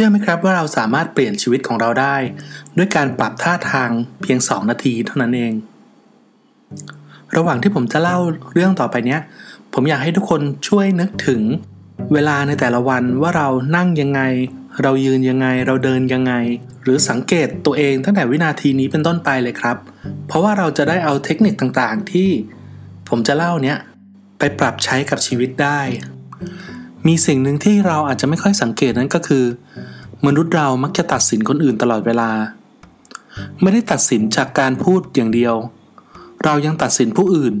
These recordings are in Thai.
ชื่อไหมครับว่าเราสามารถเปลี่ยนชีวิตของเราได้ ด้วยการปรับท่าทางเพียง 2 นาทีเท่านั้นเอง ระหว่างที่ผมจะเล่าเรื่องต่อไปเนี้ย ผมอยากให้ทุกคนช่วยนึกถึง เวลาในแต่ละวันว่าเรานั่งยังไง เรายืนยังไงเราเดินยังไง หรือสังเกตตัวเองตั้งแต่วินาทีนี้เป็นต้นไปเลยครับ เพราะว่าเราจะได้เอาเทคนิคต่างๆ ที่ ผมจะเล่าเนี้ยไปปรับใช้กับชีวิตได้ มีสิ่งหนึ่งที่เราอาจจะไม่ค่อยสังเกตนั่นก็คือ มนุษย์เรามักจะตัดสินคนอื่นตลอดเวลา ไม่ได้ตัดสินจากการพูดอย่างเดียว เรายังตัดสินผู้อื่น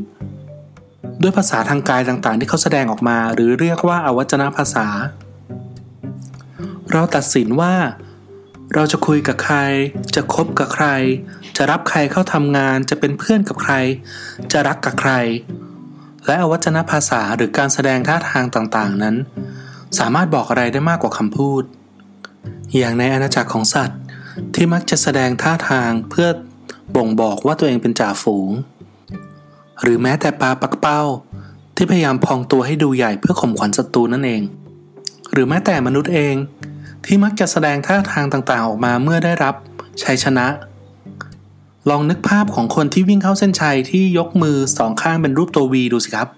ด้วยภาษาทางกายต่างๆ ที่เขาแสดงออกมา หรือเรียกว่าอวัจนภาษา เราตัดสินว่า เราจะคุยกับใคร จะคบกับใคร จะรับใครเข้าทำงาน จะเป็นเพื่อนกับใคร จะรักกับใคร และอวัจนภาษาหรือการแสดงท่าทางต่างๆ นั้น สามารถบอกอะไรได้มากกว่าคำพูด อย่างในอาณาจักรของสัตว์ ที่มักจะแสดงท่าทางเพื่อบ่งบอกว่าตัวเองเป็นจ่าฝูง หรือแม้แต่ปลาปักเป้า ที่พยายามพองตัวให้ดูใหญ่เพื่อข่มขวัญศัตรูนั่นเอง หรือแม้แต่มนุษย์เอง ที่มักจะแสดงท่าทางต่างๆ ออกมาเมื่อได้รับชัยชนะ ลองนึกภาพของคนที่วิ่งเข้าเส้นชัยที่ยกมือสองข้างเป็นรูปตัววีดูสิครับ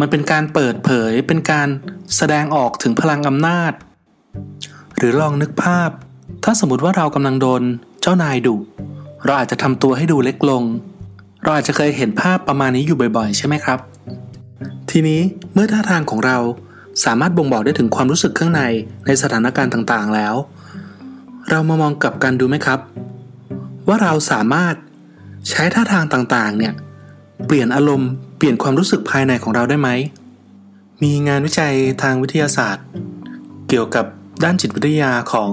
มันเป็นการเปิดเผยเป็นการแสดงออกถึงพลังอำนาจ หรือลองนึกภาพ ถ้าสมมติว่าเรากำลังโดนเจ้านายดุเราอาจจะทำตัวให้ดูเล็กลง เราอาจจะเคยเห็นภาพประมาณนี้อยู่บ่อยๆ ใช่ไหมครับ ทีนี้เมื่อท่าทางของเราสามารถบ่งบอกได้ถึงความรู้สึกข้างในในสถานการณ์ต่างๆแล้ว เรามามองกลับกันดูไหมครับ ว่าเราสามารถใช้ท่าทางต่างๆ เนี่ย เปลี่ยนอารมณ์เปลี่ยนความรู้สึกภายในของเราได้ไหม มีงานวิจัยทางวิทยาศาสตร์ เกี่ยวกับด้านจิตวิทยาของ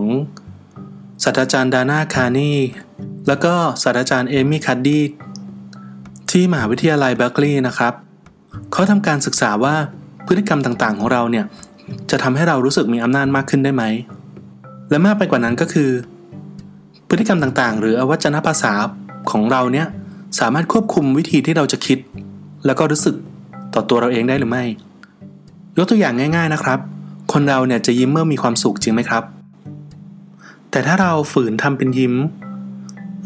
ศาสตราจารย์ดาน่าคานีแล้วก็ศาสตราจารย์เอมี่คัดดี้ที่มหาวิทยาลัยเบอร์กลีย์นะครับ เขาทำการศึกษาว่าพฤติกรรมต่างๆ ของเราเนี่ย จะทำให้เรารู้สึกมีอำนาจมากขึ้นได้ไหม และมากไปกว่านั้นก็คือ พฤติกรรมต่างๆ หรืออวัจนภาษาของเราเนี่ยสามารถควบคุมวิธีที่เราจะคิด แล้วก็รู้สึกต่อตัวเราเองได้หรือไม่ ยกตัวอย่างง่าย ๆนะครับ คนเราเนี่ยจะยิ้มเมื่อมีความสุขจริงไหมครับ แต่ถ้าเราฝืนทำเป็นยิ้ม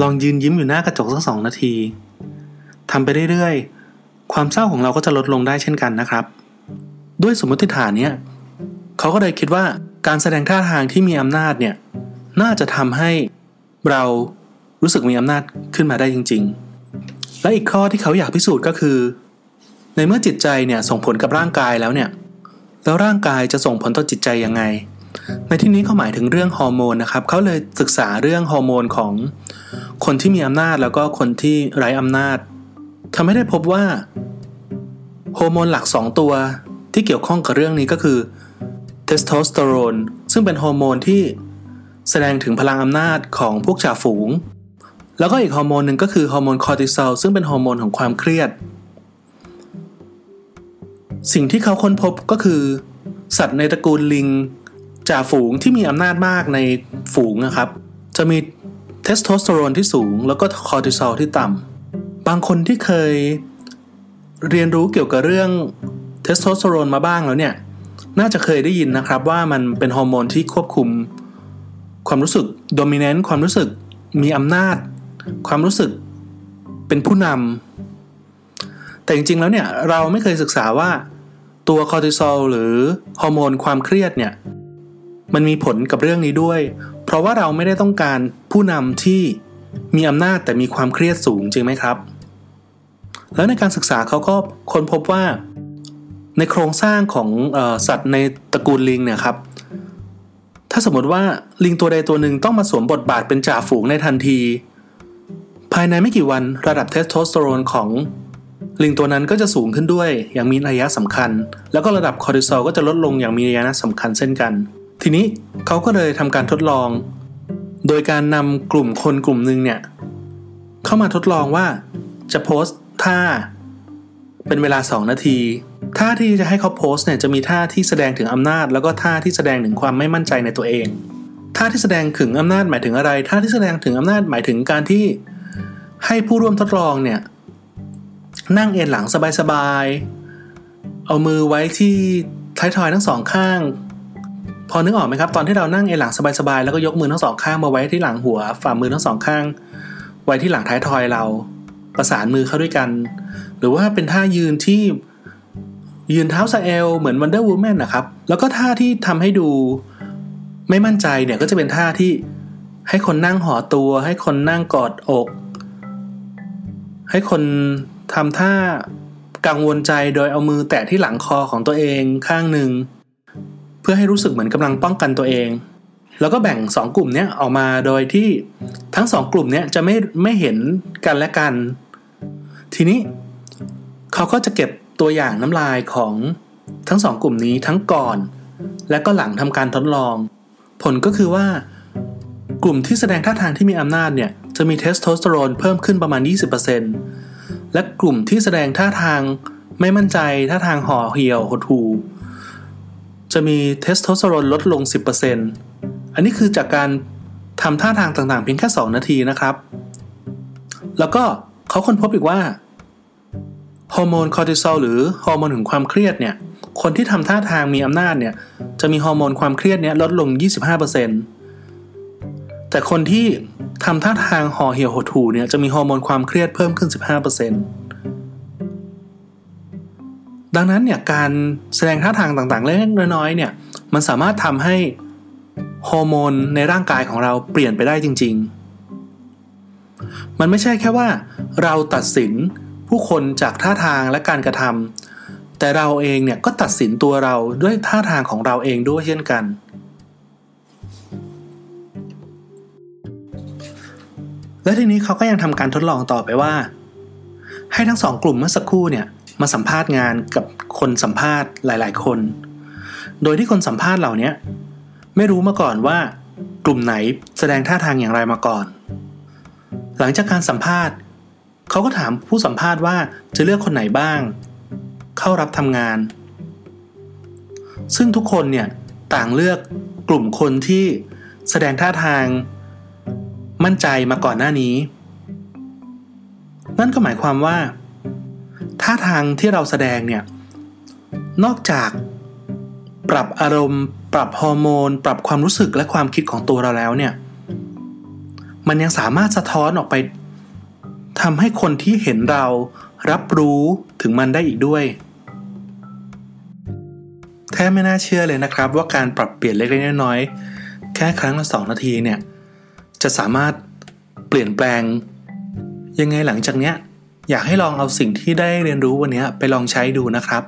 ลองยืนยิ้มอยู่หน้ากระจกสักสองนาทีทำไปเรื่อยๆ ความเศร้าของเราก็จะลดลงได้เช่นกันนะครับ ด้วยสมมติฐานเนี้ยเขาก็เลยคิดว่าการแสดงท่าทางที่มีอำนาจเนี่ยน่าจะทำให้ เรารู้สึกมีอำนาจขึ้นมาได้จริง ๆ และอีกข้อที่เขาอยากพิสูจน์ก็คือ ในเมื่อจิตใจเนี่ยส่งผลกับร่างกายแล้วเนี่ย แล้วร่างกายจะส่งผลต่อจิตใจยังไง ในที่นี้เขาหมายถึงเรื่องฮอร์โมนนะครับเขาเลยศึกษาเรื่องฮอร์โมนของคนที่มีอำนาจแล้วก็คนที่ไร้อำนาจทำให้ได้พบว่าฮอร์โมนหลัก 2 ตัวที่เกี่ยวข้องกับเรื่องนี้ก็คือเทสโทสเตอโรนซึ่งเป็นฮอร์โมนที่ แสดงถึงพลังอำนาจของพวกจ่าฝูง แล้วก็อีกฮอร์โมนหนึ่งก็คือฮอร์โมนคอร์ติซอลซึ่งเป็นฮอร์โมนของความเครียด สิ่งที่เขาค้นพบก็คือ สัตว์ในตระกูลลิงจ่าฝูงที่มีอำนาจมากในฝูงนะครับ จะมีเทสโทสเตอโรนที่สูง แล้วก็คอร์ติซอลที่ต่ำบางคนที่เคยเรียนรู้เกี่ยวกับเรื่องเทสโทสเตอโรนมาบ้างแล้วเนี่ย น่าจะเคยได้ยินนะครับว่ามันเป็นฮอร์โมนที่ควบคุม ความรู้สึก dominant ความรู้สึกมีอำนาจ ความรู้สึกเป็นผู้นำแต่จริงๆแล้วเนี่ยเราไม่เคยศึกษาว่าตัวคอร์ติซอลหรือฮอร์โมนความเครียดเนี่ยมันมีผลกับเรื่องนี้ด้วย เพราะว่าเราไม่ได้ต้องการผู้นำที่มีอำนาจแต่มีความเครียดสูงจริงไหมครับ แล้วในการศึกษาเขาก็ค้นพบว่าในโครงสร้างของออสัตว์ในตระกูลลิงเนี่ยครับ ถ้าสมมติว่าลิงตัวใดตัวหนึ่งต้องมาสวมบทบาทเป็นจ่าฝูงในทันที ภายในไม่กี่วันระดับเทสโทสเตอโรนของลิงตัวนั้นก็จะสูงขึ้นด้วยอย่างมีนัยะสำคัญ แล้วก็ระดับคอร์ติซอลก็จะลดลงอย่างมีนัยะสำคัญเช่นกัน ทีนี้เขาก็เลยทำการทดลอง โดยการนำกลุ่มคนกลุ่มหนึ่งเนี่ย เข้ามาทดลองว่าจะโพสต์ท่าเป็นเวลา 2 นาที ท่าที่จะให้เขาโพสต์เนี่ยจะมีท่าที่แสดงถึงอำนาจ แล้วก็ท่าที่แสดงถึงความไม่มั่นใจในตัวเอง ท่าที่แสดงถึงอำนาจหมายถึงอะไร ท่าที่แสดงถึงอำนาจหมายถึงการที่ให้ผู้ร่วมทดลองเนี่ยนั่งเอนหลังสบายๆ เอามือไว้ที่ท้ายทอยทั้งสองข้างพพอนึกออกไหมครับ ตอนที่เรานั่งเอนหลังสบายๆ แล้วก็ยกมือทั้งสองข้างมาไว้ที่หลังหัว ฝ่ามือทั้งสองข้าง ไว้ที่หลังท้ายทอยเรา ประสานมือเข้าด้วยกัน หรือว่าเป็นท่ายืนที่ ยืนเท้าสะเอลเหมือน Wonder Woman นนะครับ แล้วก็ท่าที่ทำให้ดูไม่มั่นใจเนี่ยก็จะเป็นท่าที่ให้คนนั่งห่อตัว ให้คนนั่งกอดอก ให้คนทำท่ากังวลใจโดยเอามือแตะที่หลังคอของตัวเองข้างหนึ่งเพื่อให้รู้สึกเหมือนกำลังป้องกันตัวเอง แล้วก็แบ่งสองกลุ่มเนี้ยออกมาโดยที่ทั้งสองกลุ่มเนี้ยจะไม่ไม่เห็นกันและกัน ทีนี้เขาก็จะเก็บ ตัวอย่างน้ำลายของทั้งสองกลุ่มนี้ทั้งก่อน และก็หลังทำการทดลอง ผลก็คือว่ากลุ่มที่แสดงท่าทางที่มีอำนาจเนี่ยจะมีเทสโทสเตอโรนเพิ่มขึ้นประมาณ 20%และกลุ่มที่แสดงท่าทางไม่มั่นใจท่าทางห่อเหี่ยวหดหูจะมีเทสโทสเตอโรนลดลง 10%อันนี้คือจากการทำท่าทางต่างๆ เพียงแค่ 2 นาทีนะครับ แล้วก็เขาค้นพบอีกว่า ฮอร์โมนคอร์ติซอลหรือฮอร์โมนถึงความเครียดเนี่ย คนที่ทำท่าทางมีอำนาจเนี่ย จะมีฮอร์โมนความเครียดเนี่ยลดลง 25%แต่คนที่ทำท่าทางห่อเหี่ยวหดหูเนี่ยจะมีฮอร์โมนความเครียดเพิ่มขึ้น 15%ดังนั้นเนี่ยการแสดงท่าทางต่างๆเล็กน้อยๆเนี่ยมันสามารถทำให้ฮอร์โมนในร่างกายของเราเปลี่ยนไปได้จริง ๆ มันไม่ใช่แค่ว่าเราตัดสิน ผู้คนจากท่าทางและการกระทำแต่เราเองเนี่ยก็ตัดสินตัวเราด้วยท่าทางของเราเองด้วยเช่นกัน และทีนี้เขาก็ยังทำการทดลองต่อไปว่า ให้ทั้งสองกลุ่มเมื่อสักครู่เนี่ยมาสัมภาษณ์งานกับคนสัมภาษณ์หลาย ๆ คน โดยที่คนสัมภาษณ์เหล่านี้ไม่รู้มาก่อนว่ากลุ่มไหนแสดงท่าทางอย่างไรมาก่อน หลังจากการสัมภาษณ์ เขาก็ถามผู้สัมภาษณ์ว่าจะเลือกคนไหนบ้าง เข้ารับทำงาน ซึ่งทุกคนเนี่ยต่างเลือกกลุ่มคนที่แสดงท่าทาง มั่นใจมาก่อนหน้านี้ นั่นก็หมายความว่า ท่าทางที่เราแสดงเนี่ย นอกจากปรับอารมณ์ ปรับฮอร์โมน ปรับความรู้สึกและความคิดของตัวเราแล้วเนี่ย มันยังสามารถสะท้อนออกไป ทำให้คนที่เห็นเรารับรู้ถึงมันได้อีกด้วย แท้ไม่น่าเชื่อเลยนะครับ ว่าการปรับเปลี่ยนเล็กๆน้อยๆแค่ครั้งละสองนาทีเนี่ย จะสามารถเปลี่ยนแปลง ยังไงหลังจากเนี้ย อยากให้ลองเอาสิ่งที่ได้เรียนรู้วันนี้ไปลองใช้ดูนะครับ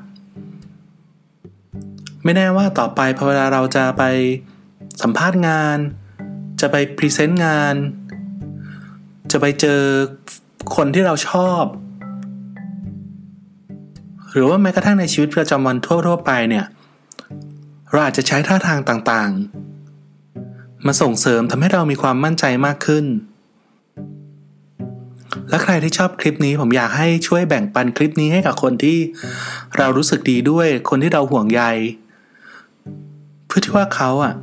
ไม่แน่ว่าต่อไปพอเวลาเราจะไปสัมภาษณ์งาน จะไปพรีเซนต์งาน จะไปเจอ คนที่เราชอบ หรือว่าแม้กระทั่งในชีวิตประจำวันทั่วๆไปเนี่ยเราอาจจะใช้ท่าทางต่างๆ มาส่งเสริมทำให้เรามีความมั่นใจมากขึ้น และใครที่ชอบคลิปนี้ผมอยากให้ช่วยแบ่งปันคลิปนี้ให้กับคนที่เรารู้สึกดีด้วยคนที่เราห่วงใย เพื่อที่ว่าเขาอะ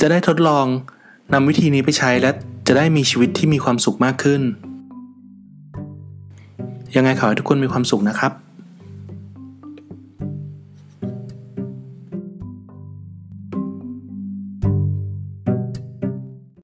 จะได้ทดลองนำวิธีนี้ไปใช้และ จะได้มีชีวิตที่มีความสุขมากขึ้น ยังไงขอให้ทุกคนมีความสุขนะครับ